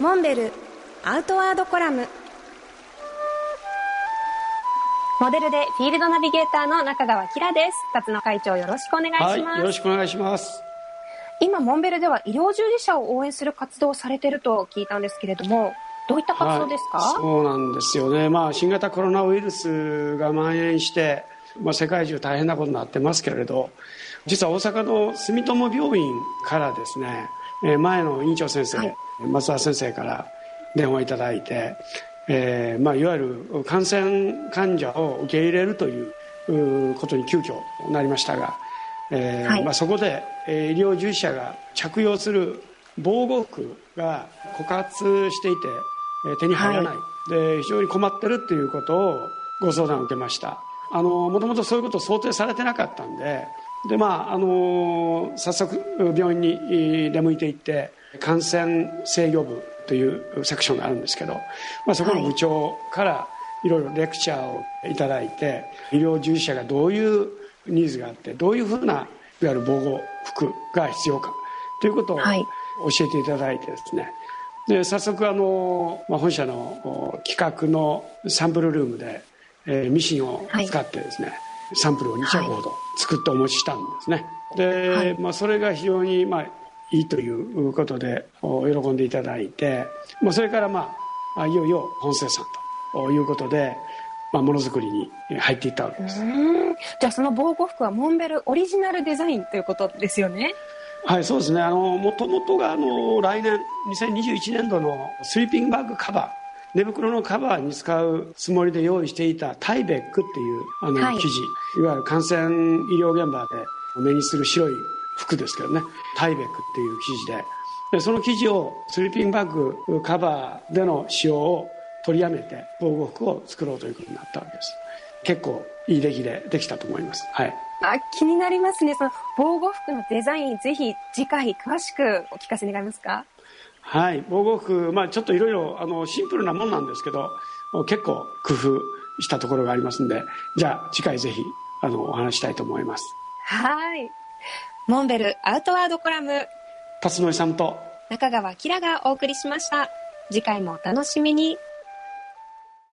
モンベルアウトワードコラム。モデルでフィールドナビゲーターの中川きらです。辰野会長よろしくお願いします、はい、よろしくお願いします。今モンベルでは医療従事者を応援する活動をされてると聞いたんですけれどもどういった活動ですか、はい、そうなんですよね、まあ、新型コロナウイルスが蔓延して、まあ、世界中大変なことになってますけれど実は大阪の住友病院からですね前の院長先生、はい、松田先生から電話いただいて、えーまあ、いわゆる感染患者を受け入れるということに急遽なりましたが、えー、はい、まあ、そこで、えー、医療従事者が着用する防護服が枯渇していて、えー、手に入らない、はい、で非常に困ってるっていうことをご相談を受けました。あのもともとそういうことを想定されてなかったんででまああの早速病院に出向いていって感染制御部というセクションがあるんですけど、まあ、そこの部長からいろいろレクチャーをいただいて医療従事者がどういうニーズがあってどういうふうないわゆる防護服が必要かということを教えていただいてですね、で早速あの、まあ、本社の企画のサンプルルームで、えー、ミシンを使ってですね、はい、サンプルを2着ほど作ってお持ちしたんですね。で、はい、まあ、それが非常に、まあ、いいということで喜んでいただいて、まあ、それからまあいよいよ本生産ということで、まあ、ものづくりに入っていったわけです。じゃあその防護服はモンベルオリジナルデザインということですよね。はいそうですね。あのもともとがあの来年2021年度のスリーピングバッグカバー寝袋のカバーに使うつもりで用意していたタイベックっていうあの生地、い、わゆる感染医療現場で目にする白い服ですけどね。タイベックっていう生地で。でその生地をスリーピングバッグカバーでの使用を取りやめて防護服を作ろうということになったわけです。結構いい出来でできたと思います。はい。あ気になりますね。その防護服のデザインぜひ次回詳しくお聞かせ願えますか？はい。防護服、まあ、ちょっといろいろシンプルなもんなんですけど結構工夫したところがありますんでじゃあ次回ぜひあのお話したいと思います。はい。モンベルアウトワードコラム。辰野さんと。中川きらがお送りしました。次回もお楽しみに